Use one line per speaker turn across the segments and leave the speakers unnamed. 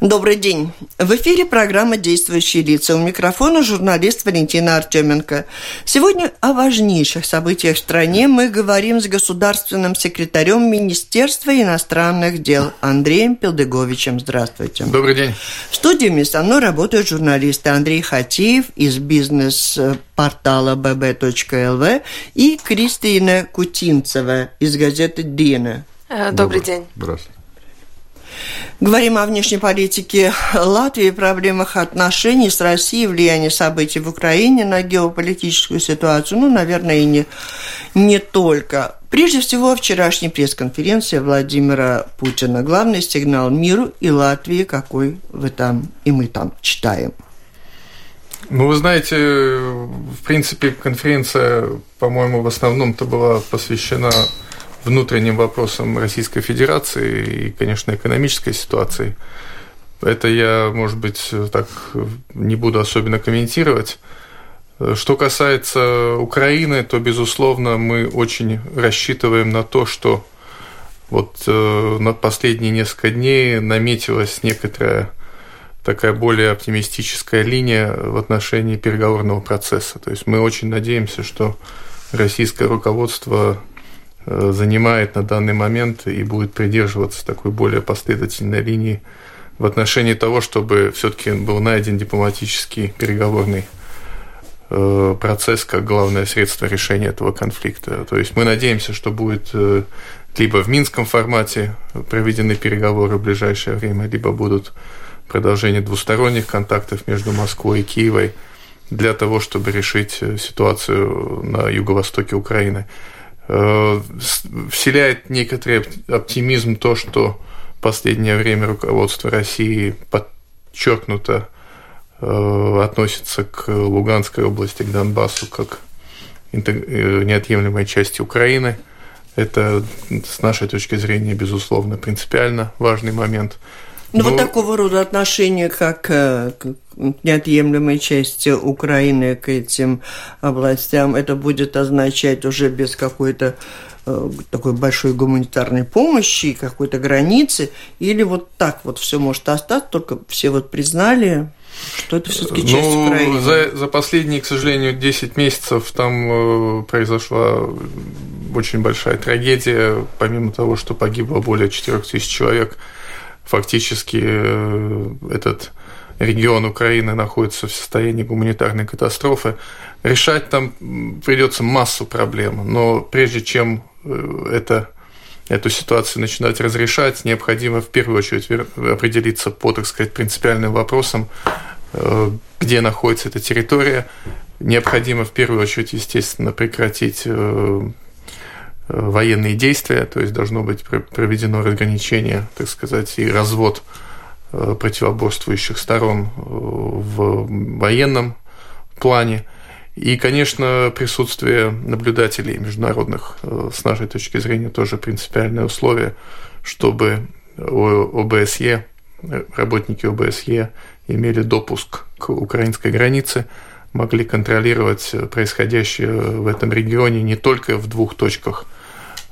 Добрый день. В эфире программа «Действующие лица». У микрофона журналист Валентина Артеменко. Сегодня о важнейших событиях в стране мы говорим с государственным секретарем Министерства иностранных дел Андреем Пелдыговичем. Здравствуйте.
Добрый день.
В студии вместе со мной работают журналисты Андрей Хатиев из бизнес-портала bb.lv и Кристина Кутинцева из газеты «Дина».
Э, добрый, Добрый день.
Здравствуйте.
Говорим о внешней политике Латвии, проблемах отношений с Россией, влиянии событий в Украине на геополитическую ситуацию. Ну, наверное, и не, не только. Прежде всего, вчерашняя пресс-конференция Владимира Путина. Главный сигнал миру и Латвии, какой вы там и мы там читаем.
Ну, вы знаете, в принципе, конференция, по-моему, в основном-то была посвящена внутренним вопросам Российской Федерации и, конечно, экономической ситуации. Это я, может быть, так не буду особенно комментировать. Что касается Украины, то, безусловно, мы очень рассчитываем на то, что вот э, на последние несколько дней наметилась некоторая такая более оптимистическая линия в отношении переговорного процесса. То есть мы очень надеемся, что российское руководство занимает на данный момент и будет придерживаться такой более последовательной линии в отношении того, чтобы все-таки был найден дипломатический переговорный э, процесс как главное средство решения этого конфликта. То есть мы надеемся, что будет э, либо в Минском формате проведены переговоры в ближайшее время, либо будут продолжение двусторонних контактов между Москвой и Киевой для того, чтобы решить ситуацию на юго-востоке Украины. Э, вселяет некоторый оптимизм то, что в последнее время руководство России подчеркнуто э, относится к Луганской области, к Донбассу, как э, неотъемлемой части Украины. Это, с нашей точки зрения, безусловно, принципиально важный момент –
ну, вот такого рода отношения, как э, к неотъемлемой части Украины к этим областям, это будет означать уже без какой-то э, такой большой гуманитарной помощи, какой-то границы, или вот так вот все может остаться, только все вот признали, что это все-таки часть ну, Украины.
За, за последние, к сожалению, 10 месяцев там э, произошла очень большая трагедия, помимо того, что погибло более 4 тысяч человек – фактически э, этот регион Украины находится в состоянии гуманитарной катастрофы. Решать там придется массу проблем, но прежде чем э, это, эту ситуацию начинать разрешать, необходимо в первую очередь определиться по, так сказать, принципиальным вопросам, э, где находится эта территория. Необходимо в первую очередь, естественно, прекратить военные действия, то есть должно быть проведено разграничение, так сказать, и развод э, противоборствующих сторон э, в военном плане. И, конечно, присутствие наблюдателей международных, э, с нашей точки зрения, тоже принципиальное условие, чтобы ОБСЕ, работники ОБСЕ имели допуск к украинской границе, могли контролировать происходящее в этом регионе не только в двух точках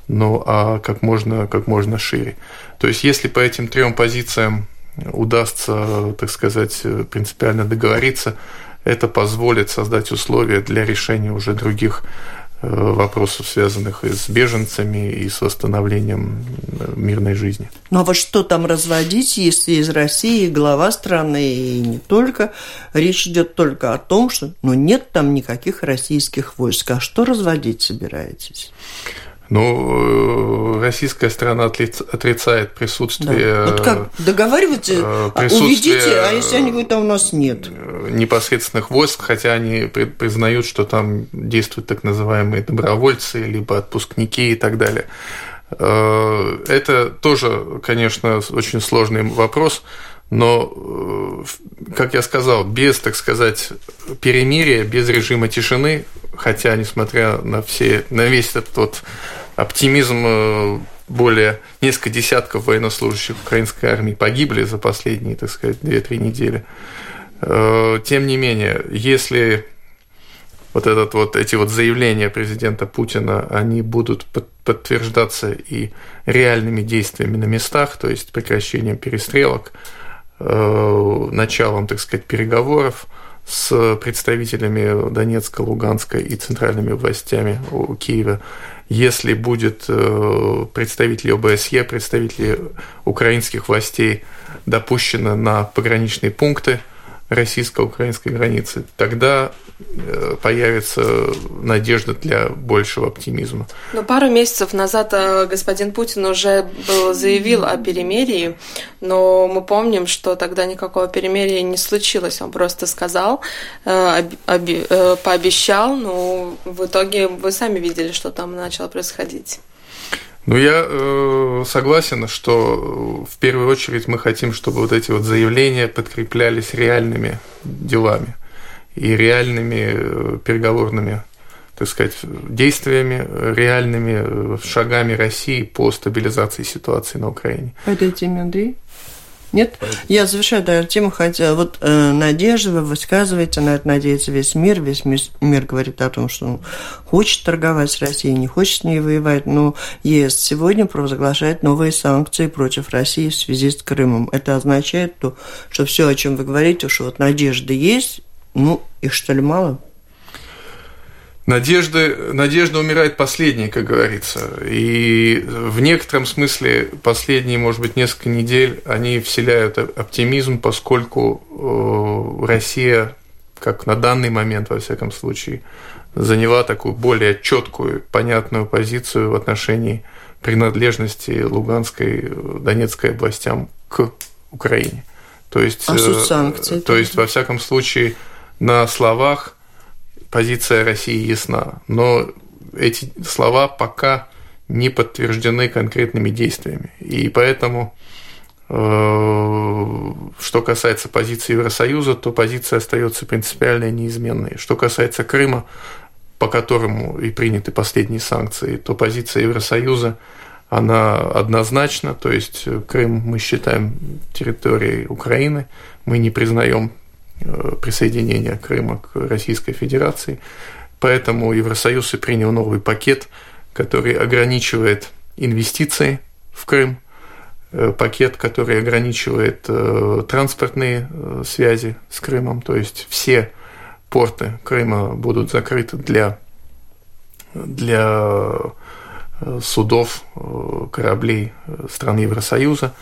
ну а как можно, как можно шире. То есть если по этим трем позициям удастся, так сказать, принципиально договориться, это позволит создать условия для решения уже других э, вопросов, связанных и с беженцами, и с восстановлением э, мирной жизни.
Ну а вот что там разводить, если из России глава страны и не только, речь идет только о том, что ну, нет там никаких российских войск. А что разводить собираетесь?
Ну, российская сторона отрицает присутствие...
Да. Вот как договариваться, э, уведите, а если они говорят, а у нас нет?
Непосредственных войск, хотя они признают, что там действуют так называемые добровольцы, либо отпускники и так далее. Э, это тоже, конечно, очень сложный вопрос, но, э, как я сказал, без, так сказать, перемирия, без режима тишины хотя, несмотря на, все, на весь этот вот оптимизм, э, более несколько десятков военнослужащих украинской армии погибли за последние, так сказать, 2-3 недели. Э, тем не менее, если вот, этот вот эти вот заявления президента Путина, они будут подтверждаться и реальными действиями на местах, то есть прекращением перестрелок, началом, так сказать, переговоров с представителями Донецка, Луганска и центральными властями Киева. Если будет представители ОБСЕ, представители украинских властей допущены на пограничные пункты российско-украинской границы, тогда Э, появится надежда для большего оптимизма.
Но пару месяцев назад э, господин Путин уже заявил о перемирии, но мы помним, что тогда никакого перемирия не случилось. Он просто сказал, э, пообещал, но в итоге вы сами видели, что там начало происходить.
Ну, я э, согласен, что в первую очередь мы хотим, чтобы вот эти вот заявления подкреплялись реальными делами и реальными э, переговорными так сказать, действиями, реальными э, шагами России по стабилизации ситуации на Украине.
Теме, Андрей? Нет? Я завершаю эту тему, хотя вот э, надежда, вы высказываете, на это надеется весь мир, весь мир, мир говорит о том, что он хочет торговать с Россией, не хочет с ней воевать, но ЕС сегодня провозглашает новые санкции против России в связи с Крымом. Это означает то, что все, о чем вы говорите, что вот надежда есть, ну, их что ли мало?
Надежда, надежда умирает последней, как говорится. И в некотором смысле последние, может быть, несколько недель они вселяют оптимизм, поскольку э, Россия, как на данный момент, во всяком случае, заняла такую более четкую, понятную позицию в отношении принадлежности Луганской, Донецкой областям к Украине. То есть,
а санкций?
То есть, во всяком случае, на словах позиция России ясна, но эти слова пока не подтверждены конкретными действиями. И поэтому, э, что касается позиции Евросоюза, то позиция остается принципиально неизменной. Что касается Крыма, по которому и приняты последние санкции, то позиция Евросоюза она однозначна, то есть Крым мы считаем территорией Украины, мы не признаем Э, присоединения Крыма к Российской Федерации. Поэтому Евросоюз и принял новый пакет, который ограничивает инвестиции в Крым, э, пакет, который ограничивает э, транспортные связи с Крымом, то есть все порты Крыма будут закрыты для, для судов, кораблей стран Евросоюза.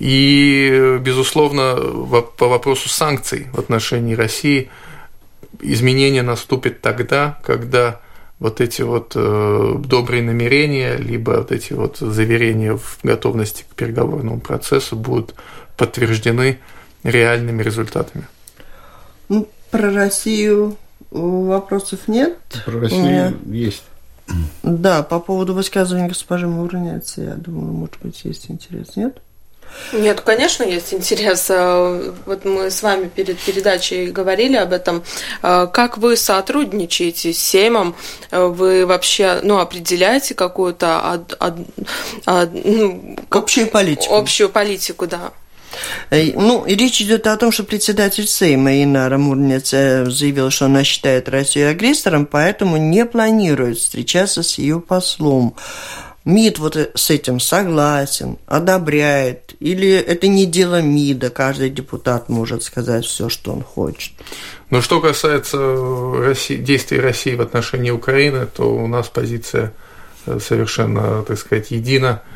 И, безусловно, по вопросу санкций в отношении России изменения наступят тогда, когда вот эти вот э, добрые намерения, либо вот эти вот заверения в готовности к переговорному процессу будут подтверждены реальными результатами.
Ну, про Россию вопросов нет.
Про Россию Меня... есть.
Да, по поводу высказывания госпожи Мурнец, я думаю, может быть, есть интерес, нет?
Нет, конечно, есть интерес. Э, вот мы с вами перед передачей говорили об этом. Э, как вы сотрудничаете с Сеймом? Э, вы вообще ну, определяете какую-то од, од,
од, ну, общую политику?
Общую политику, да.
Ну, речь идет о том, что председатель Сейма Инара Мурнец заявил, что она считает Россию агрессором, поэтому не планирует встречаться с ее послом. МИД вот с этим согласен, одобряет, или это не дело МИДа, каждый депутат может сказать все, что он хочет.
Но что касается России, действий России в отношении Украины, то у нас позиция э, совершенно, так сказать, едина –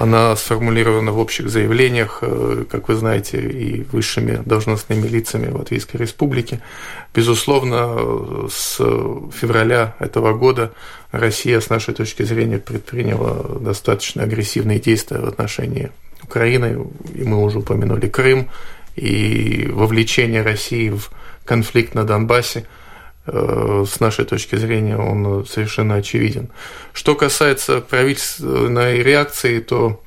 она сформулирована в общих заявлениях, э, как вы знаете, и высшими должностными лицами Латвийской Республики. Безусловно, с февраля этого года Россия, с нашей точки зрения, предприняла достаточно агрессивные действия в отношении Украины, и мы уже упомянули Крым, и вовлечение России в конфликт на Донбассе – с нашей точки зрения он совершенно очевиден. Что касается правительственной реакции, то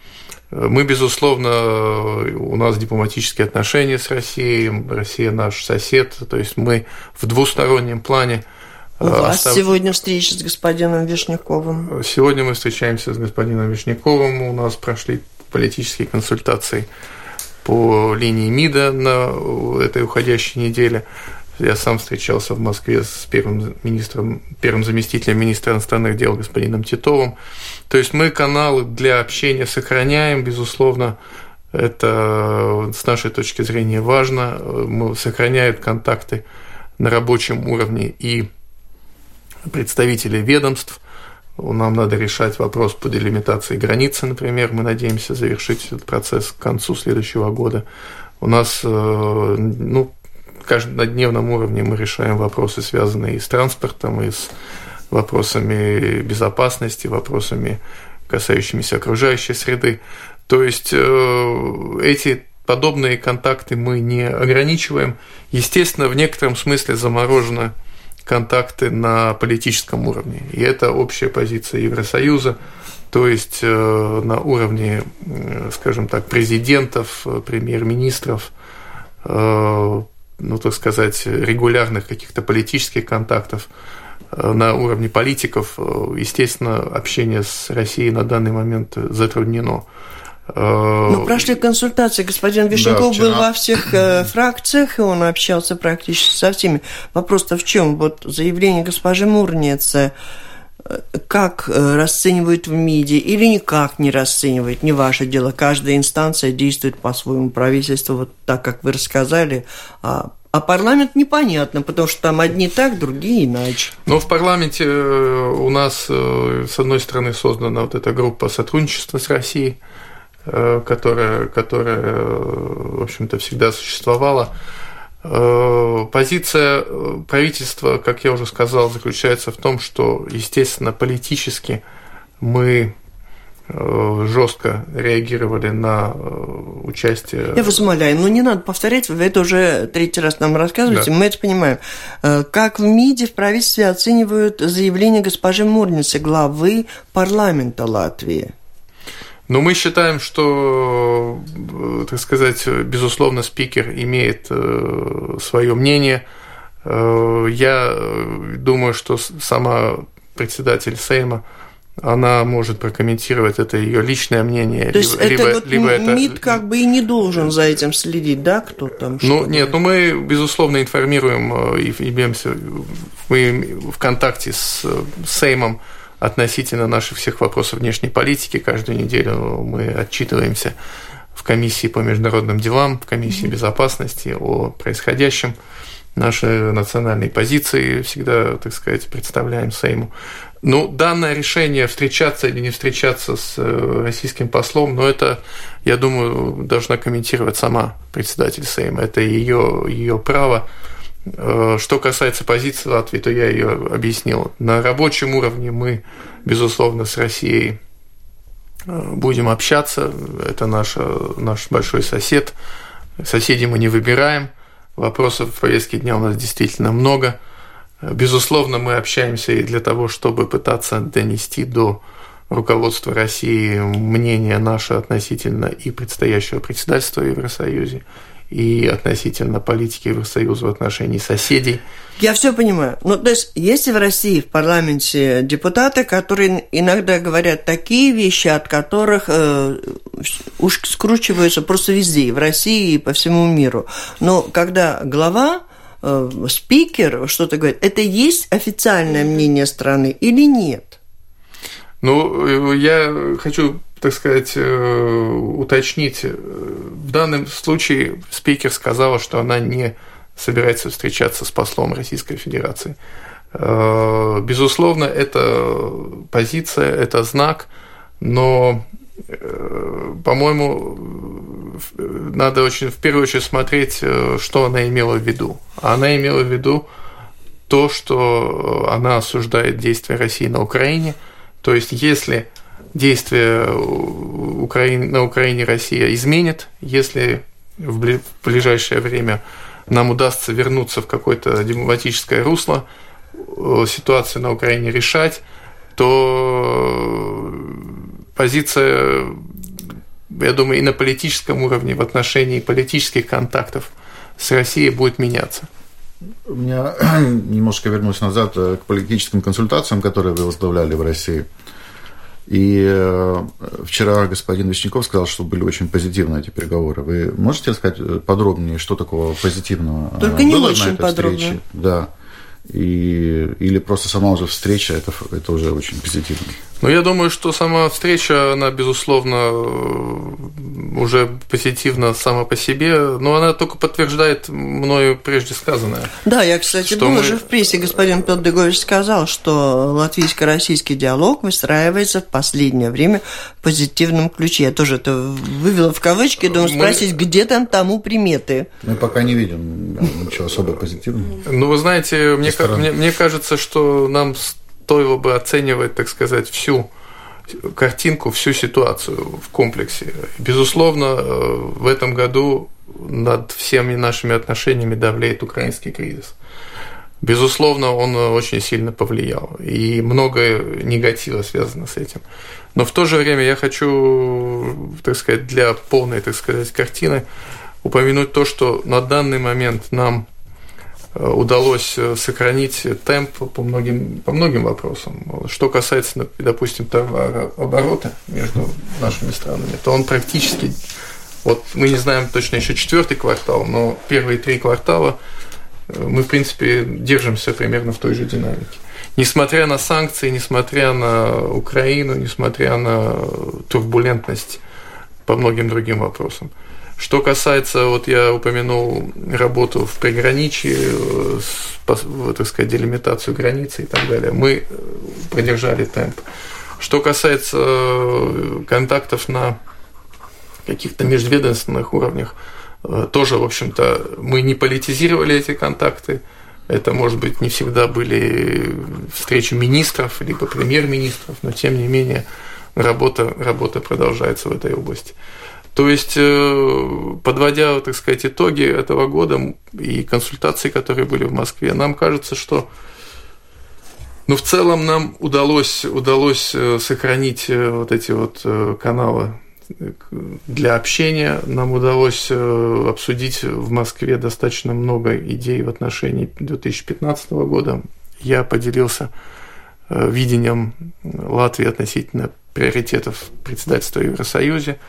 э, мы, безусловно, у нас дипломатические отношения с Россией, Россия наш сосед, то есть мы в двустороннем плане
у э, вас остав... сегодня встреча с господином Вишняковым?
Сегодня мы встречаемся с господином Вишняковым. У нас прошли политические консультации по линии МИДа на этой уходящей неделе. Я сам встречался в Москве с первым министром, первым заместителем министра иностранных дел господином Титовым. То есть мы каналы для общения сохраняем, безусловно, Это с нашей точки зрения важно. Мы сохраняют контакты на рабочем уровне и представители ведомств. Нам надо решать вопрос по делимитации границы, например. Мы надеемся завершить этот процесс к концу следующего года. У нас, ну, на дневном уровне мы решаем вопросы, связанные и с транспортом, и с вопросами безопасности, вопросами, касающимися окружающей среды. То есть э, эти подобные контакты мы не ограничиваем. Естественно, в некотором смысле заморожены контакты на политическом уровне. И это общая позиция Евросоюза, то есть э, на уровне, скажем так, президентов, премьер-министров, э, ну, так сказать, регулярных каких-то политических контактов э, на уровне политиков, э, естественно, общение с Россией на данный момент затруднено.
Э, ну, прошли консультации. Господин Вишняков да, был во всех э, фракциях, и он общался практически со всеми. Вопрос-то в чем? Вот заявление госпожи Мурницы, как расценивают в МИДе или никак не расценивают, не ваше дело. Каждая инстанция действует по своему правительству, вот так, как вы рассказали, а а парламент непонятно, потому что там одни так, другие иначе.
Ну, в парламенте э, у нас, э, с одной стороны, создана вот эта группа сотрудничества с Россией, э, которая, которая в общем-то, всегда существовала. Позиция правительства, как я уже сказал, заключается в том, что, естественно, политически мы Э, жестко реагировали на э, участие.
Я вас умоляю, ну не надо повторять, вы это уже третий раз нам рассказываете, да. мы это понимаем. Э, как в МИДе в правительстве оценивают заявление госпожи Мурницы, главы парламента Латвии?
Ну, мы считаем, что, так сказать, безусловно, спикер имеет свое мнение. Я думаю, что сама председатель Сейма – она может прокомментировать это ее личное мнение.
То есть либо, это вот либо МИД это... как бы и не должен за этим следить, да, кто там?
Ну нет, ну мы безусловно информируем э, и имеемся мы в контакте с Сеймом относительно наших всех вопросов внешней политики. Каждую неделю мы отчитываемся в комиссии по международным делам, в комиссии безопасности о происходящем наши национальные позиции всегда, так сказать, представляем Сейму. Ну, данное решение встречаться или не встречаться с э, российским послом, но ну, это, я думаю, должна комментировать сама председатель Сейма. Это ее, ее право. Э, что касается позиции Латвии, то я ее объяснил. На рабочем уровне мы, безусловно, с Россией э, будем общаться. Это наш, наш большой сосед. Соседей мы не выбираем. Вопросов в повестке дня у нас действительно много – Безусловно, мы общаемся и для того, чтобы пытаться донести до руководства России мнение наше относительно и предстоящего председательства в Евросоюзе, и относительно политики Евросоюза в отношении соседей.
Я все понимаю. Ну, то есть, есть в России в парламенте депутаты, которые иногда говорят такие вещи, от которых э, уж скручиваются просто везде, и в России, и по всему миру. Но когда глава Э, спикер что-то говорит, это есть официальное мнение страны или нет?
Ну, я хочу, так сказать, э, уточнить. В данном случае спикер сказала, что она не собирается встречаться с послом Российской Федерации. Э, безусловно, это позиция, это знак, но, по-моему, надо очень в первую очередь смотреть, э, что она имела в виду. Она имела в виду то, что она осуждает действия России на Украине. То есть, если действия Украины, на Украине Россия изменит, если в ближайшее время нам удастся вернуться в какое-то демократическое русло, э, ситуацию на Украине решать, то позиция я думаю, и на политическом уровне, в отношении политических контактов с Россией будет меняться.
У меня немножко вернусь назад э, к политическим консультациям, которые вы возглавляли в России. И э, вчера господин Вишняков сказал, что были очень позитивные эти переговоры. Вы можете сказать подробнее, что такого позитивного
Только было не очень на этой подробно. встрече?
Да. и, или просто сама уже встреча, это, это уже очень позитивно.
Ну, я думаю, что сама встреча, она, безусловно, уже позитивна сама по себе, но она только подтверждает мною прежде сказанное.
Да, я, кстати, был мы... уже в прессе, господин Петр Дегович сказал, что латвийско-российский диалог выстраивается в последнее время в позитивном ключе. Я тоже это вывела в кавычки, думаю, спросить, мы... где там тому приметы?
Мы пока не видим ничего особо позитивного.
Ну, вы знаете, мне, мне, мне кажется, что нам стоило бы оценивать, так сказать, всю картинку, всю ситуацию в комплексе. Безусловно, э, в этом году над всеми нашими отношениями давляет украинский кризис. Безусловно, он очень сильно повлиял, и много негатива связано с этим. Но в то же время я хочу, так сказать, для полной, так сказать, картины упомянуть то, что на данный момент нам удалось э, сохранить темп по многим, по многим вопросам. Что касается, допустим, товарооборота между нашими странами, то он практически, вот мы не знаем точно еще четвертый квартал, но первые три квартала э, мы, в принципе, держимся примерно в той же динамике. Несмотря на санкции, несмотря на Украину, несмотря на турбулентность по многим другим вопросам. Что касается, вот я упомянул работу в приграничии, э, так сказать, делимитацию границы и так далее, мы э, продержали темп. Что касается э, контактов на каких-то межведомственных уровнях, тоже, в общем-то, мы не политизировали эти контакты. Это, может быть, не всегда были встречи министров, либо премьер-министров, но, тем не менее, работа, работа продолжается в этой области. То есть, э, подводя, так сказать, итоги этого года и консультации, которые были в Москве, нам кажется, что ну, в целом нам удалось, удалось э, сохранить э, вот эти вот каналы для общения. Нам удалось обсудить в Москве достаточно много идей в отношении 2015 года. Я поделился видением Латвии относительно приоритетов председательства в Евросоюзе.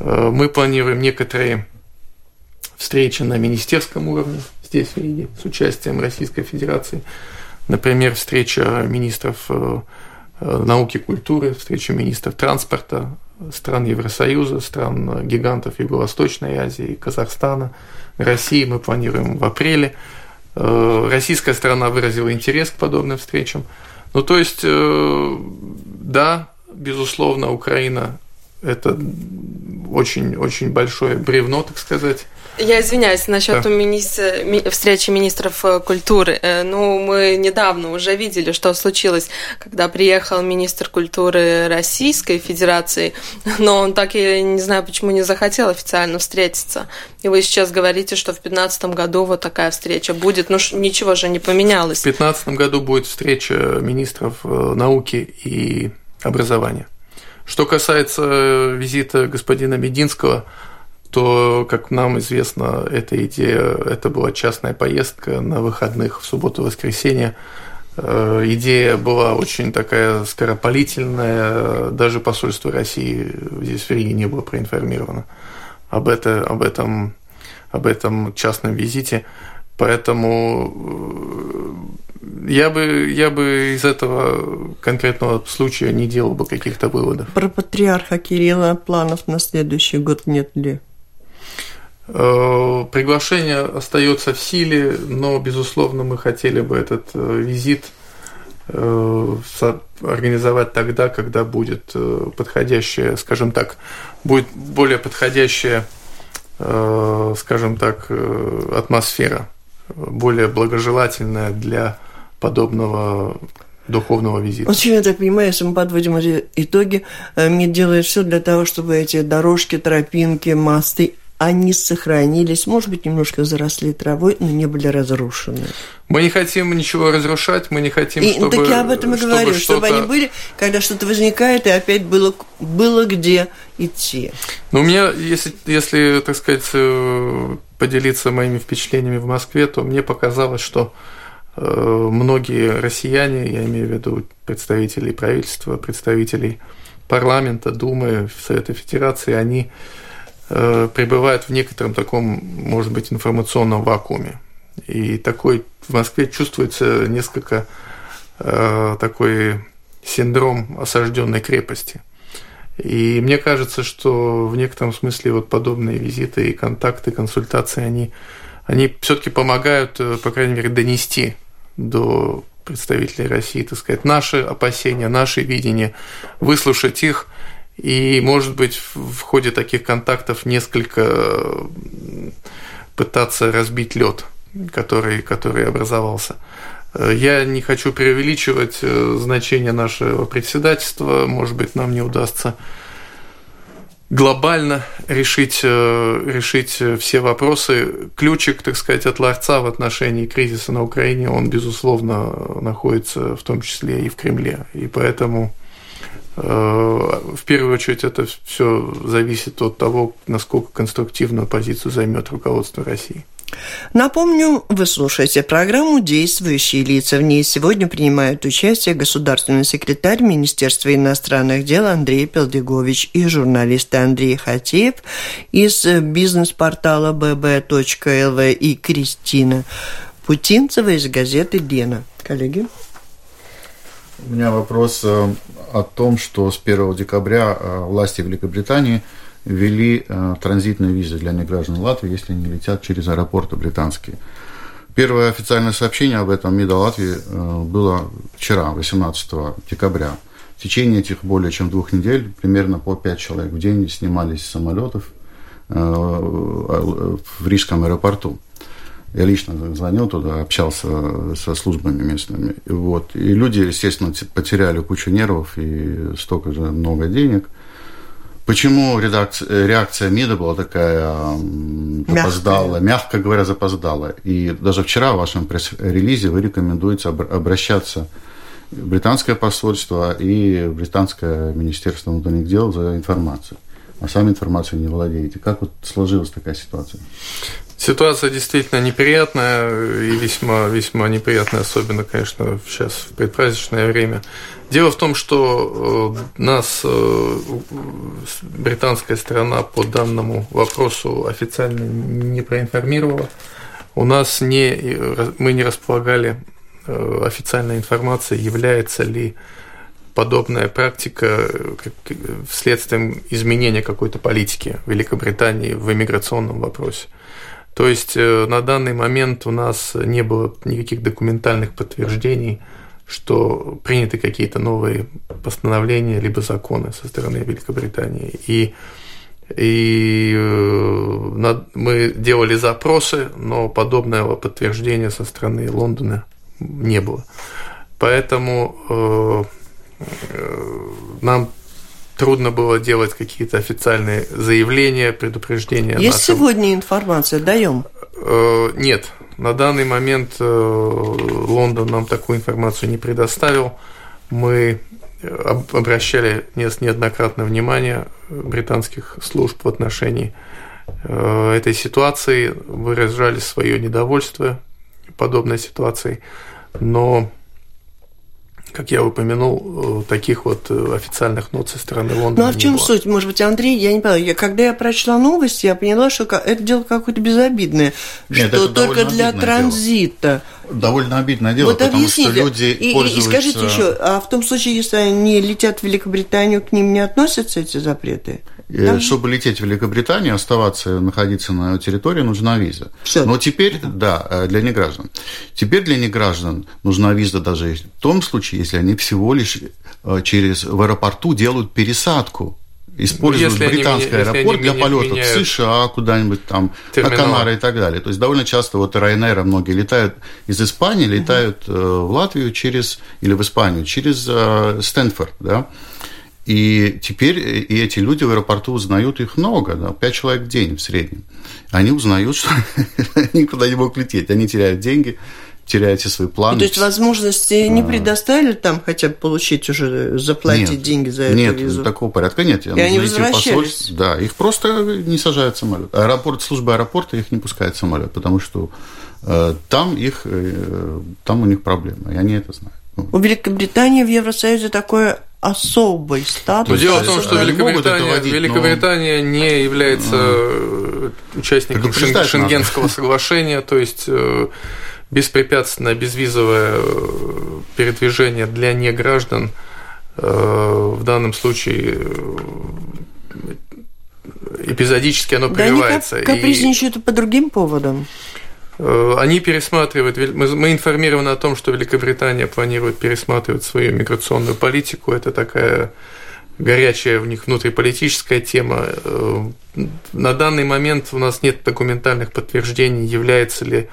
Э, мы планируем некоторые встречи на министерском уровне здесь, в Риге, с участием Российской Федерации. Например, встреча министров э, э, науки и культуры, встреча министров транспорта стран Евросоюза, стран гигантов Юго-Восточной Азии, Казахстана, России мы планируем в апреле. Российская сторона выразила интерес к подобным встречам. Ну, то есть, да, безусловно, Украина это очень-очень большое бревно, так сказать.
Я извиняюсь насчет да. министр, ми, встречи министров э, культуры. Э, ну, мы недавно уже видели, что случилось, когда приехал министр культуры Российской Федерации, но он так и не знаю, почему не захотел официально встретиться. И вы сейчас говорите, что в 2015 году вот такая встреча будет. Ну, ничего же не поменялось.
В 2015 году будет встреча министров э, науки и образования. Что касается э, визита господина Мединского, то, как нам известно, эта идея, это была частная поездка на выходных в субботу-воскресенье. Э, идея была очень такая скоропалительная, даже посольство России здесь в Риге не было проинформировано об, это, об, этом, об этом частном визите. Поэтому э, я бы, я бы из этого конкретного случая не делал бы каких-то выводов.
Про патриарха Кирилла планов на следующий год нет ли?
Э, приглашение остается в силе, но, безусловно, мы хотели бы этот э, визит организовать тогда, когда будет подходящая, скажем так, будет более подходящая, скажем так, атмосфера более благожелательная для подобного духовного визита.
Вот я так понимаю, если мы подводим эти итоги, э, МИД делает все для того, чтобы эти дорожки, тропинки, мосты, они сохранились, может быть, немножко заросли травой, но не были разрушены.
Мы не хотим ничего разрушать, мы не хотим,
и,
чтобы...
Так я об этом и чтобы говорю, чтобы они были, когда что-то возникает, и опять было, было где идти.
Ну, у меня, если, если, так сказать, э, поделиться моими впечатлениями в Москве, то мне показалось, что многие россияне, я имею в виду представителей правительства, представителей парламента, Думы, Совета Федерации, они э, пребывают в некотором таком, может быть, информационном вакууме. И такой в Москве чувствуется несколько э, такой синдром осажденной крепости. И мне кажется, что в некотором смысле вот подобные визиты и контакты, консультации, они, они все-таки помогают, э, по крайней мере, донести до представителей России, так сказать, наши опасения, наши видения, выслушать их и, может быть, в ходе таких контактов несколько пытаться разбить лед, который, который образовался. Я не хочу преувеличивать э, значение нашего председательства. Может быть, нам не удастся глобально решить, э, решить все вопросы. Ключик, так сказать, от ларца в отношении кризиса на Украине, он, безусловно, находится в том числе и в Кремле. И поэтому э, в первую очередь это все зависит от того, насколько конструктивную позицию займет руководство России.
Напомню, вы слушаете программу «Действующие лица». В ней сегодня принимают участие государственный секретарь Министерства иностранных дел Андрей Пелдегович и журналисты Андрей Хатеев из бизнес-портала bb.lv и Кристина Путинцева из газеты «Лена». Коллеги?
У меня вопрос э, о том, что с 1 декабря э, власти Великобритании – ввели э, транзитные визы для неграждан Латвии, если они летят через аэропорты британские. Первое официальное сообщение об этом МИДа Латвии э, было вчера, 18 декабря. В течение этих более чем двух недель примерно по пять человек в день снимались с самолетов э, в Рижском аэропорту. Я лично звонил туда, общался со службами местными. Вот. И люди, естественно, потеряли кучу нервов и столько же много денег – Почему редакция, реакция МИДа была такая запоздалая, мягко говоря, запоздалая? И даже вчера в вашем пресс-релизе вы рекомендуете обращаться в британское посольство и британское министерство внутренних дел за информацией. А сами информацией не владеете. Как вот сложилась такая ситуация?
Ситуация действительно неприятная и весьма, весьма неприятная, особенно, конечно, сейчас в предпраздничное время. Дело в том, что э, нас э, британская сторона по данному вопросу официально не проинформировала. У нас не, мы не располагали э, официальной информацией, является ли подобная практика вследствием изменения какой-то политики Великобритании в иммиграционном вопросе. То есть э, на данный момент у нас не было никаких документальных подтверждений, что приняты какие-то новые постановления либо законы со стороны Великобритании. И, и э, мы делали запросы, но подобного подтверждения со стороны Лондона не было. Поэтому э, нам трудно было делать какие-то официальные заявления, предупреждения.
Есть нашем... сегодня информация? Даем?
Э, нет. На данный момент э, Лондон нам такую информацию не предоставил. Мы э, обращали неоднократно внимание британских служб в отношении этой ситуации, выражали свое недовольство подобной ситуацией, но как я упомянул, э, таких вот э, официальных нот со стороны Лондона.
Ну а в чем суть? Может быть, Андрей, я не поняла. Я, когда я прочла новости, я поняла, что это дело какое-то безобидное, Нет, что только для транзита.
Дело. Довольно обидное дело, вот потому объясните. что люди и, пользуются...
И скажите еще, а в том случае, если они летят в Великобританию, к ним не относятся эти запреты?
Там... Чтобы лететь в Великобританию, оставаться, находиться на территории, нужна виза. Все. Но теперь, да, э, для неграждан. Теперь для неграждан нужна виза даже в том случае, если они всего лишь э, через в аэропорту делают пересадку используют если британский они, аэропорт для полетов в США, куда-нибудь там, терминал. на Канары и так далее. То есть довольно часто вот Ryanair многие летают из Испании, летают угу. в Латвию через, или в Испанию через Стэнфорд, да, и теперь и эти люди в аэропорту узнают, их много, да, 5 человек в день в среднем. Они узнают, что они никуда не могут лететь, они теряют деньги, теряете свои планы.
Ну, то есть возможности не а. предоставили там хотя бы получить уже, заплатить нет, деньги за эту
нет,
визу?
Нет, такого порядка нет.
И они возвращались?
Да, их просто не сажают в самолет. Аэропорт, служба аэропорта их не пускает в самолет, потому что э, там их, э, там у них проблемы, и они это знают.
У Великобритании в Евросоюзе такое особый статус.
Но дело в том, что Великобритания, водить, Великобритания но... не является а. участником шен, Шенгенского соглашения, то есть э, беспрепятственное безвизовое э, передвижение для неграждан э, в данном случае эпизодически оно прививается.
Да они капризничают и... по другим поводам.
Э, они пересматривают, мы информированы о том, что Великобритания планирует пересматривать свою миграционную политику. Это такая горячая в них внутриполитическая тема. Э, на данный момент у нас нет документальных подтверждений, является ли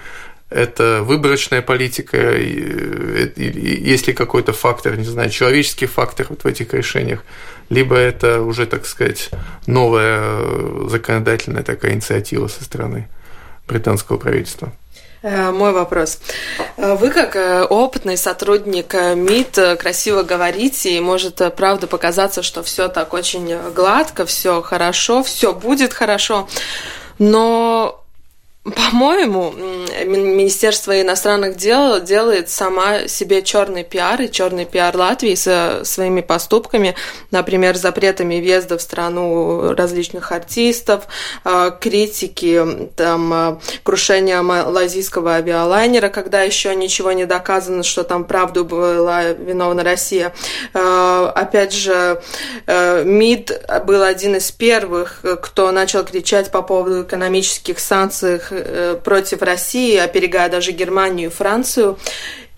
это выборочная политика, э, есть ли какой-то фактор, не знаю, человеческий фактор вот в этих решениях, либо это уже, так сказать, новая законодательная такая инициатива со стороны британского правительства.
Э, мой вопрос. Э, вы, как э, опытный сотрудник МИД, красиво говорите, и может правда показаться, что все так очень гладко, все хорошо, все будет хорошо. Но по-моему, Министерство иностранных дел делает сама себе черный пиар и черный пиар Латвии со своими поступками, например, запретами въезда в страну различных артистов, а, критики, там, а, крушения малазийского авиалайнера, когда еще ничего не доказано, что там правду была виновна Россия. А, опять же, МИД был один из первых, кто начал кричать по поводу экономических санкций Э, против России, оперегая даже Германию и Францию.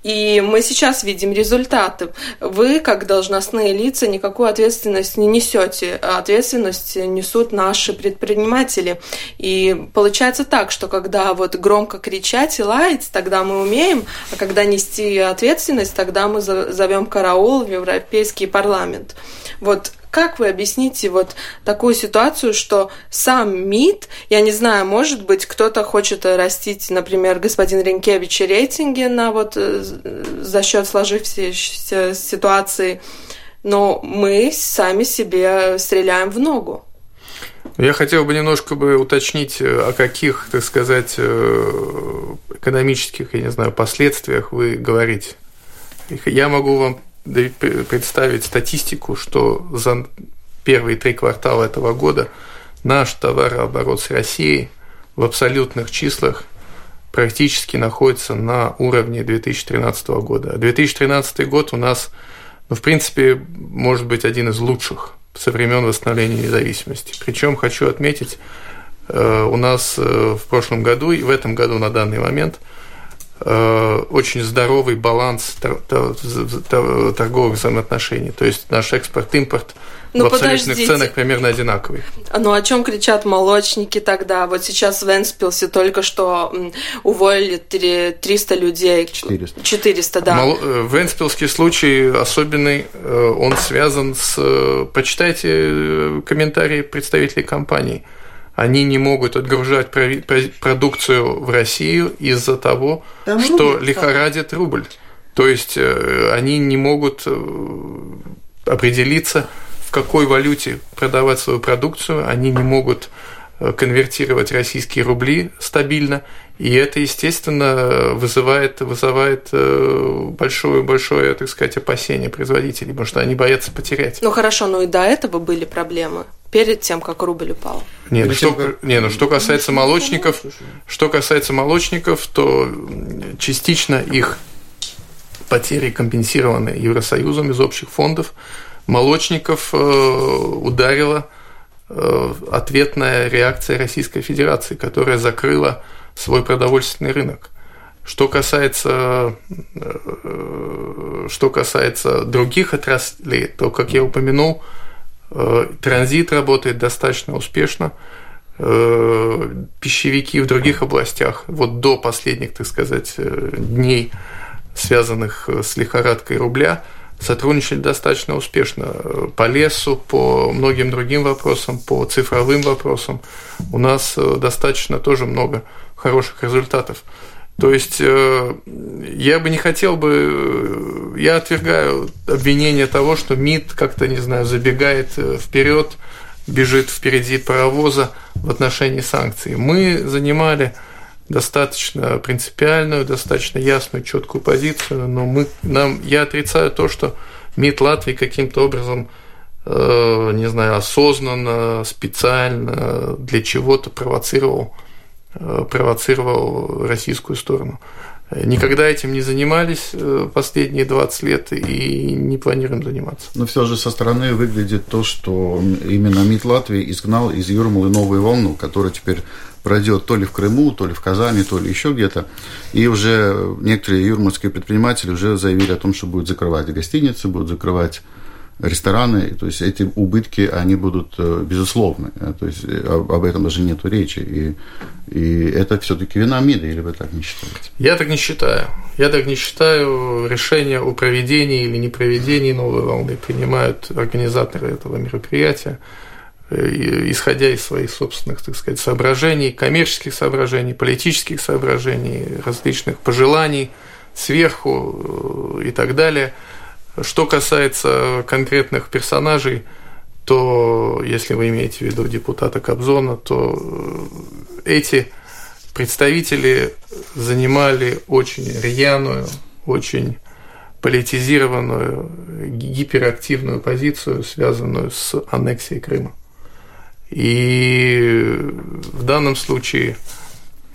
И мы сейчас видим результаты. Вы, как должностные лица, никакую ответственность не несете. А ответственность несут наши предприниматели. И получается так, что когда вот громко кричать и лаять, тогда мы умеем, а когда нести ответственность, тогда мы зовем караул в Европейский парламент. Вот как вы объясните вот такую ситуацию, что сам МИД, я не знаю, может быть, кто-то хочет растить, например, господин Ренкевич рейтинги на вот э, за счет сложившейся ситуации, но мы сами себе стреляем в ногу.
Я хотел бы немножко бы уточнить, э, о каких, так сказать, э, экономических, я не знаю, последствиях вы говорите. Я могу вам представить статистику, что за первые три квартала этого года наш товарооборот с Россией в абсолютных числах практически находится на уровне 2013 года. 2013 год у нас, ну, в принципе, может быть один из лучших со времен восстановления независимости. Причем хочу отметить, э, у нас э, в прошлом году и в этом году на данный момент – очень здоровый баланс торговых взаимоотношений. То есть наш экспорт-импорт ну, в абсолютных подождите. ценах примерно одинаковый.
Ну, о чем кричат молочники тогда? Вот сейчас в Энспилсе только что уволили 300 людей.
400.
400, да. Мол...
Э, в Энспилске случай особенный, э, он связан с... Почитайте комментарии представителей компании – они не могут отгружать продукцию в Россию из-за того, Там что рубль, лихорадит рубль. То есть э, они не могут э, определиться, в какой валюте продавать свою продукцию, они не могут э, конвертировать российские рубли стабильно, и это, естественно, вызывает, вызывает большое, большое, так сказать, опасение производителей, потому что они боятся потерять.
Ну хорошо, но и до этого были проблемы перед тем, как рубль упал.
Не, ну, что, как... не, ну что касается молочников, что касается молочников, то частично их потери компенсированы Евросоюзом из общих фондов. Молочников э, ударила э, ответная реакция Российской Федерации, которая закрыла свой продовольственный рынок. Что касается, э, что касается других отраслей, то, как я упомянул, Э, транзит работает достаточно успешно. Э, пищевики в других областях, вот до последних, так сказать, дней, связанных с лихорадкой рубля, сотрудничали достаточно успешно по лесу, по многим другим вопросам, по цифровым вопросам. У нас достаточно тоже много хороших результатов. То есть э, я бы не хотел бы, э, я отвергаю обвинение того, что МИД как-то, не знаю, забегает э, вперед, бежит впереди паровоза в отношении санкций. Мы занимали достаточно принципиальную, достаточно ясную, четкую позицию, но мы, нам, я отрицаю то, что МИД Латвии каким-то образом, э, не знаю, осознанно, специально для чего-то провоцировал, э, провоцировал российскую сторону. Никогда этим не занимались э, последние 20 лет и не планируем заниматься.
Но все же со стороны выглядит то, что именно МИД Латвии изгнал из Юрмалы новую волну, которая теперь пройдет то ли в Крыму, то ли в Казани, то ли еще где-то. И уже некоторые юрмальские предприниматели уже заявили о том, что будут закрывать гостиницы, будут закрывать рестораны, то есть эти убытки, они будут э, безусловны, э, то есть э, об этом даже нет речи, и, и это все-таки вина МИДа, или вы так не считаете?
Я так не считаю. Я так не считаю. Решение о проведении или не проведении новой волны принимают организаторы этого мероприятия, исходя из своих собственных, так сказать, соображений, коммерческих соображений, политических соображений, различных пожеланий сверху и так далее – что касается конкретных персонажей, то если вы имеете в виду депутата Кобзона, то э, эти представители занимали очень рьяную, очень политизированную, гиперактивную позицию, связанную с аннексией Крыма. И в данном случае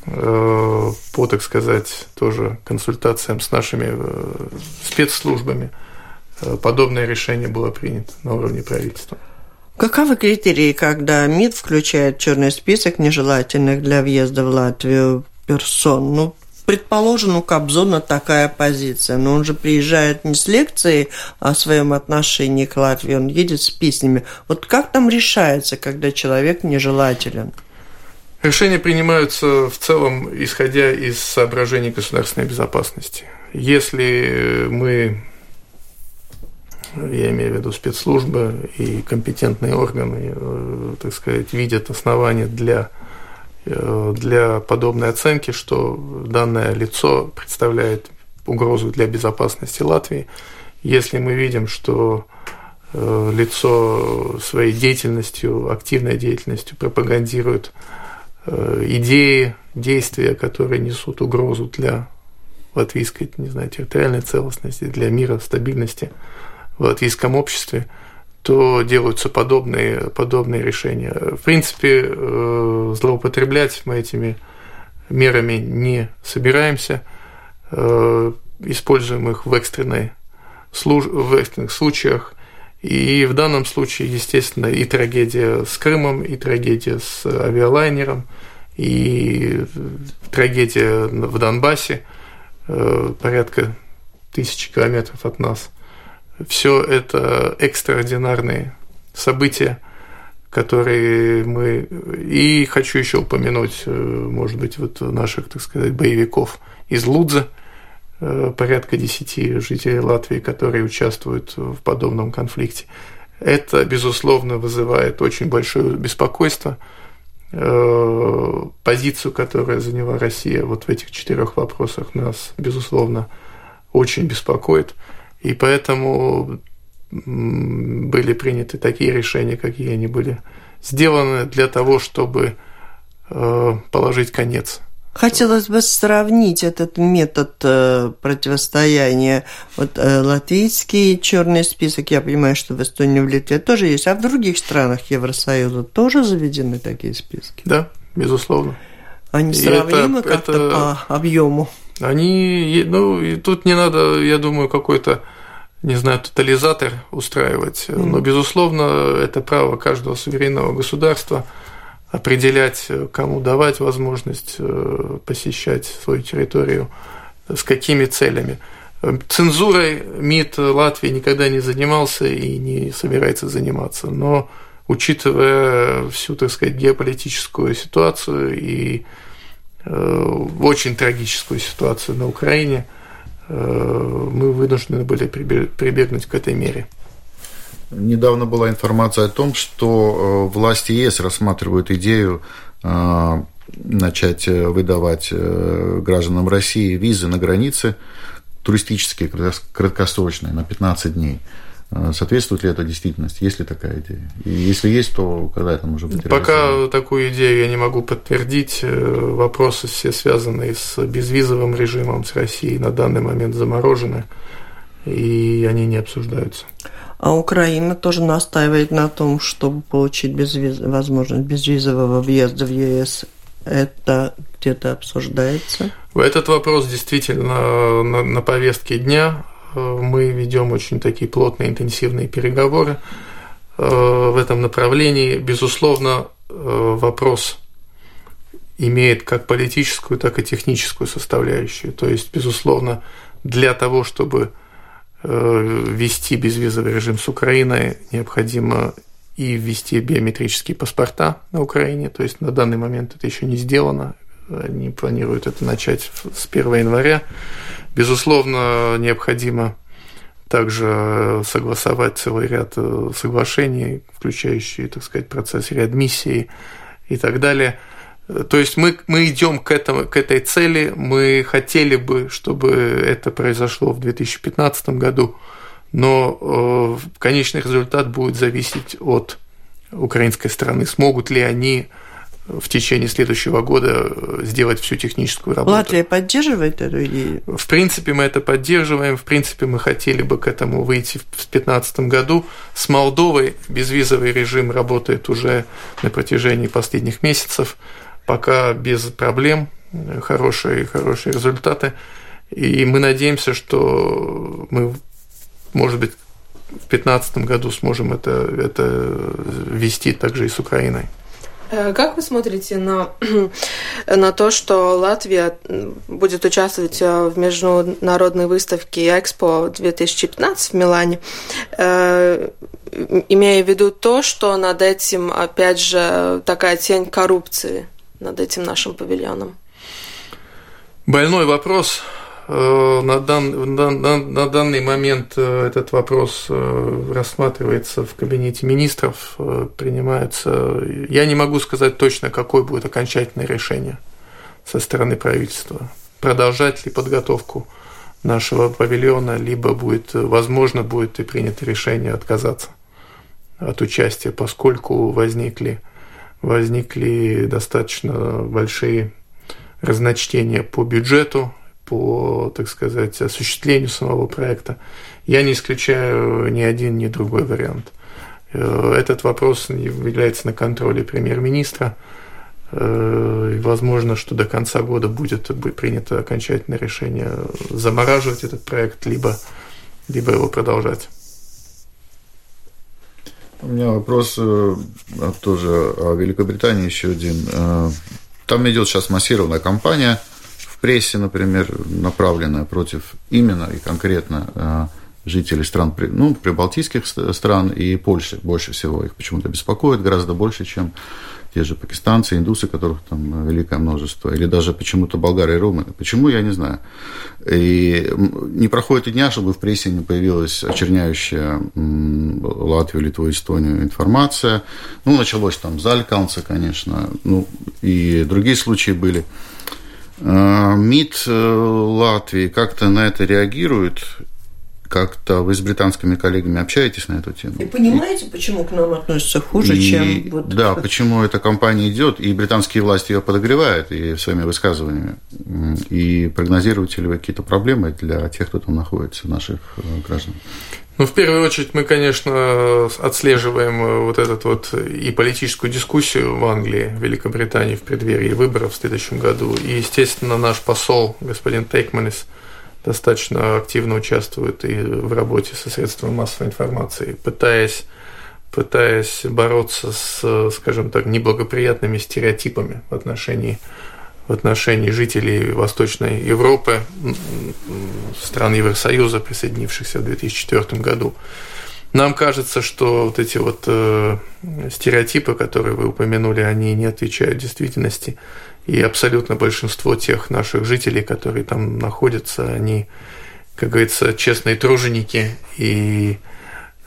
э, по, так сказать, тоже консультациям с нашими э, спецслужбами – подобное решение было принято на уровне правительства.
Каковы критерии, когда МИД включает черный список нежелательных для въезда в Латвию персон? Ну, предположим, у Кобзона такая позиция, но он же приезжает не с лекцией о своем отношении к Латвии, он едет с песнями. Вот как там решается, когда человек нежелателен?
Решения принимаются в целом, исходя из соображений государственной безопасности. Если мы я имею в виду спецслужбы и компетентные органы, э, так сказать, видят основания для, э, для подобной оценки, что данное лицо представляет угрозу для безопасности Латвии. Если мы видим, что э, лицо своей деятельностью, активной деятельностью пропагандирует идеи, действия, которые несут угрозу для латвийской, не знаю, территориальной целостности, для мира, стабильности – в латвийском обществе, то делаются подобные, подобные решения. В принципе, э, злоупотреблять мы этими мерами не собираемся, э, используем их в, экстренной, в экстренных случаях. И в данном случае, естественно, и трагедия с Крымом, и трагедия с авиалайнером, и трагедия в Донбассе, э, порядка тысячи километров от нас – все это экстраординарные события, которые мы... И хочу еще упомянуть, э, может быть, вот наших, так сказать, боевиков из Лудза, э, порядка десяти жителей Латвии, которые участвуют в подобном конфликте. Это, безусловно, вызывает очень большое беспокойство. Э, позицию, которую заняла Россия вот в этих четырех вопросах, нас, безусловно, очень беспокоит. И поэтому были приняты такие решения, какие они были сделаны для того, чтобы э, положить конец.
Хотелось бы сравнить этот метод э, противостояния. Вот э, латвийский черный список, я понимаю, что в Эстонии, в Литве тоже есть, а в других странах Евросоюза тоже заведены такие списки?
Да, безусловно.
Они сравнимы как-то по объему?
Они, ну, и тут не надо, я думаю, какой-то, не знаю, тотализатор устраивать. Но, безусловно, это право каждого суверенного государства определять, кому давать возможность э, посещать свою территорию, с какими целями. Цензурой МИД Латвии никогда не занимался и не собирается заниматься, но учитывая всю, так сказать, геополитическую ситуацию и Э, очень трагическую ситуацию на Украине, э, мы вынуждены были прибегнуть к этой мере.
Недавно была информация о том, что э, власти ЕС рассматривают идею начать выдавать гражданам России визы на границе, туристические, краткосрочные, на 15 дней. А соответствует ли это действительности? Есть ли такая идея? И если есть, то когда это может быть
Пока такую идею я не могу подтвердить. Э, вопросы все связанные с безвизовым режимом с Россией на данный момент заморожены, и они не обсуждаются.
А Украина тоже настаивает на том, чтобы получить безвиз... возможность безвизового въезда в ЕС. Это где-то обсуждается?
Этот вопрос действительно на, на повестке дня. Э, мы ведем очень такие плотные, интенсивные переговоры э, в этом направлении. Безусловно, э, вопрос имеет как политическую, так и техническую составляющую. То есть, безусловно, для того, чтобы ввести безвизовый режим с Украиной, необходимо и ввести биометрические паспорта на Украине. То есть на данный момент это еще не сделано. Они планируют это начать с 1 января. Безусловно, необходимо также согласовать целый ряд э, соглашений, включающие, так сказать, процесс реадмиссии и так далее. То есть мы, мы идем к, этому, к этой цели, мы хотели бы, чтобы это произошло в 2015 году, но э, конечный результат будет зависеть от украинской стороны. Смогут ли они в течение следующего года э, сделать всю техническую работу.
Латвия поддерживает эту идею?
В принципе, мы это поддерживаем. В принципе, мы хотели бы к этому выйти в 2015 году. С Молдовой безвизовый режим работает уже на протяжении последних месяцев. Пока без проблем, хорошие, хорошие результаты. И мы надеемся, что мы, может быть, в 2015 году сможем это, это вести также и с Украиной.
Э, как вы смотрите на, на то, что Латвия будет участвовать э, в международной выставке Экспо 2015 в Милане, э, имея в виду то, что над этим, опять же, такая тень коррупции над этим нашим павильоном?
Больной вопрос. Э, на, дан, на, на данный момент э, этот вопрос э, рассматривается в кабинете министров, принимается. Я не могу сказать точно, какое будет окончательное решение со стороны правительства. Продолжать ли подготовку нашего павильона, либо будет, возможно, будет и принято решение отказаться от участия, поскольку возникли, возникли достаточно большие разночтения по бюджету по, так сказать, осуществлению самого проекта, я не исключаю ни один, ни другой вариант. Э, этот вопрос является на контроле премьер-министра. Э, возможно, что до конца года будет принято окончательное решение замораживать этот проект, либо, либо его продолжать.
У меня вопрос э, тоже о Великобритании еще один. Там идет сейчас массированная кампания – прессе, например, направленная против именно и конкретно э, жителей стран, ну, прибалтийских стран и Польши. Больше всего их почему-то беспокоит, гораздо больше, чем те же пакистанцы, индусы, которых там великое множество, или даже почему-то болгары и румыны. Почему, я не знаю. И не проходит и дня, чтобы в прессе не появилась очерняющая Латвию, Литву, Эстонию информация. Ну, началось там Зальканца, конечно, ну, и другие случаи были. А, МИД э, Латвии как-то на это реагирует? Как-то вы с британскими коллегами общаетесь на эту тему?
И понимаете, почему к нам относятся хуже, и, чем...
Вот... Да, почему эта компания идет, и британские власти ее подогревают и своими высказываниями. И прогнозируете ли вы какие-то проблемы для тех, кто там находится, наших э, граждан?
Ну, в первую очередь, мы, конечно, отслеживаем э, вот этот вот и политическую дискуссию в Англии, в Великобритании в преддверии выборов в следующем году. И, естественно, наш посол, господин Тейкманис, достаточно активно участвует и в работе со средствами массовой информации, пытаясь пытаясь бороться с, скажем так, неблагоприятными стереотипами в отношении в отношении жителей Восточной Европы, стран Евросоюза, присоединившихся в 2004 году. Нам кажется, что вот эти вот э, стереотипы, которые вы упомянули, они не отвечают действительности. И абсолютно большинство тех наших жителей, которые там находятся, они, как говорится, честные труженики и,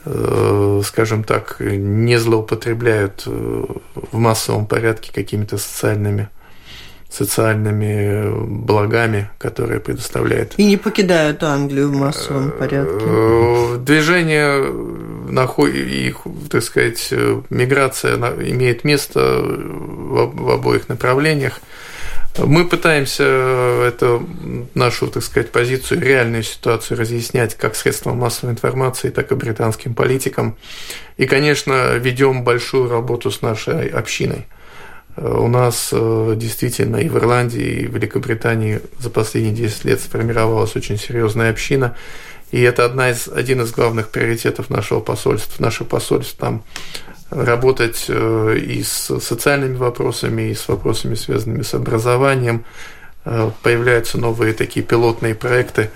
э, скажем так, не злоупотребляют э, в массовом порядке какими-то социальными социальными благами, которые предоставляет.
И не покидают Англию в массовом порядке.
Движение и, так сказать, миграция имеет место в обоих направлениях. Мы пытаемся эту нашу, так сказать, позицию, реальную ситуацию разъяснять как средством массовой информации, так и британским политикам. И, конечно, ведем большую работу с нашей общиной. У нас э, действительно и в Ирландии, и в Великобритании за последние 10 лет сформировалась очень серьезная община. И это одна из, один из главных приоритетов нашего посольства. Наше посольство там работать э, и с социальными вопросами, и с вопросами, связанными с образованием. Э, появляются новые такие пилотные проекты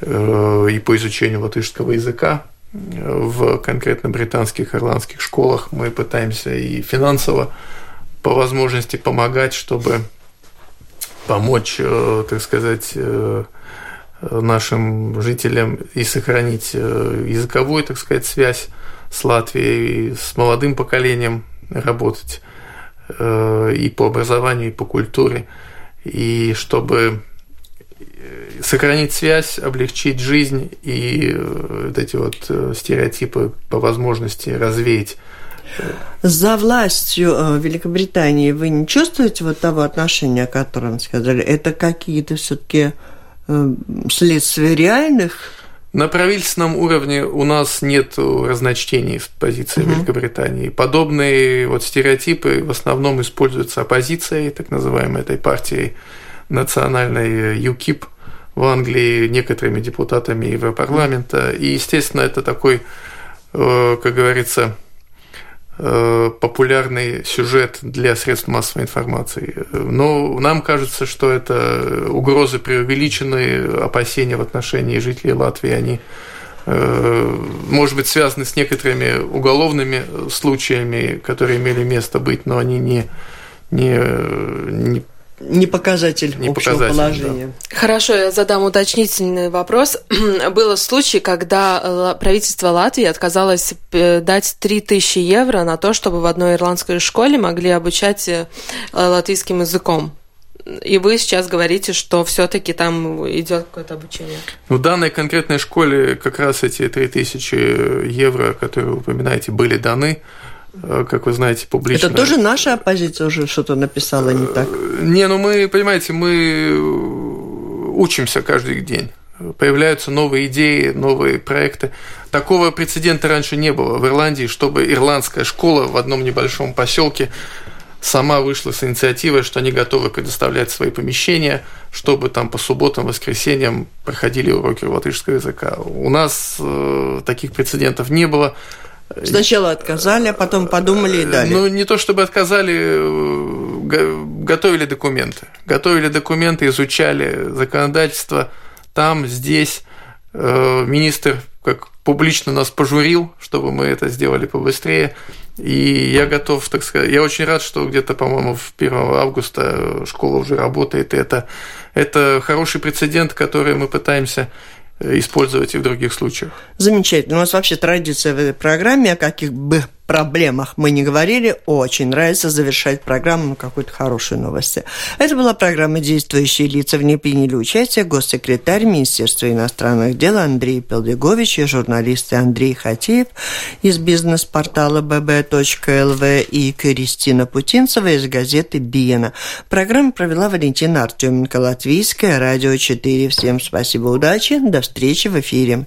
э, и по изучению латышского языка в конкретно британских, ирландских школах. Мы пытаемся и финансово по возможности помогать, чтобы помочь, так сказать, нашим жителям и сохранить языковую, так сказать, связь с Латвией, с молодым поколением работать э, и по образованию, и по культуре, и чтобы э, сохранить связь, облегчить жизнь и э, вот эти вот стереотипы по возможности развеять.
За властью Великобритании вы не чувствуете вот того отношения, о котором сказали? Это какие-то все-таки следствия реальных
на правительственном уровне у нас нет разночтений в позиции угу. Великобритании. Подобные вот стереотипы в основном используются оппозицией, так называемой этой партией национальной ЮКИП в Англии, некоторыми депутатами Европарламента. И, естественно, это такой, э, как говорится, Э, популярный сюжет для средств массовой информации. Но нам кажется, что это угрозы преувеличенные, опасения в отношении жителей Латвии, они э, может быть, связаны с некоторыми уголовными случаями, которые имели место быть, но они не, не, не
не показатель не общего показатель, положения.
Да. Хорошо, я задам уточнительный вопрос. Было случай, когда правительство Латвии отказалось э, дать 3000 евро на то, чтобы в одной ирландской школе могли обучать э, латвийским языком. И вы сейчас говорите, что все-таки там идет какое-то обучение.
Ну, в данной конкретной школе как раз эти 3000 евро, которые вы упоминаете, были даны. Э, как вы знаете, публично.
Это тоже наша оппозиция уже что-то написала не так? Э,
не, ну мы, понимаете, мы учимся каждый день. Появляются новые идеи, новые проекты. Такого прецедента раньше не было в Ирландии, чтобы ирландская школа в одном небольшом поселке сама вышла с инициативой, что они готовы предоставлять свои помещения, чтобы там по субботам, воскресеньям проходили уроки латышского языка. У нас э, таких прецедентов не было.
Сначала отказали, а потом подумали и дали.
Ну, не то чтобы отказали, э, готовили документы. Готовили документы, изучали законодательство там, здесь. Э, министр как публично нас пожурил, чтобы мы это сделали побыстрее. И я готов, так сказать, я очень рад, что где-то, по-моему, в 1 августа школа уже работает. И это, это хороший прецедент, который мы пытаемся использовать и в других случаях.
Замечательно. У нас вообще традиция в этой программе, о каких бы проблемах мы не говорили, очень нравится завершать программу какой-то хорошей новости. Это была программа «Действующие лица». В ней приняли участие госсекретарь Министерства иностранных дел Андрей Пелдегович и журналисты Андрей Хатеев из бизнес-портала bb.lv и Кристина Путинцева из газеты «Биена». Программу провела Валентина Артеменко, Латвийская, Радио 4. Всем спасибо, удачи, до встречи в эфире.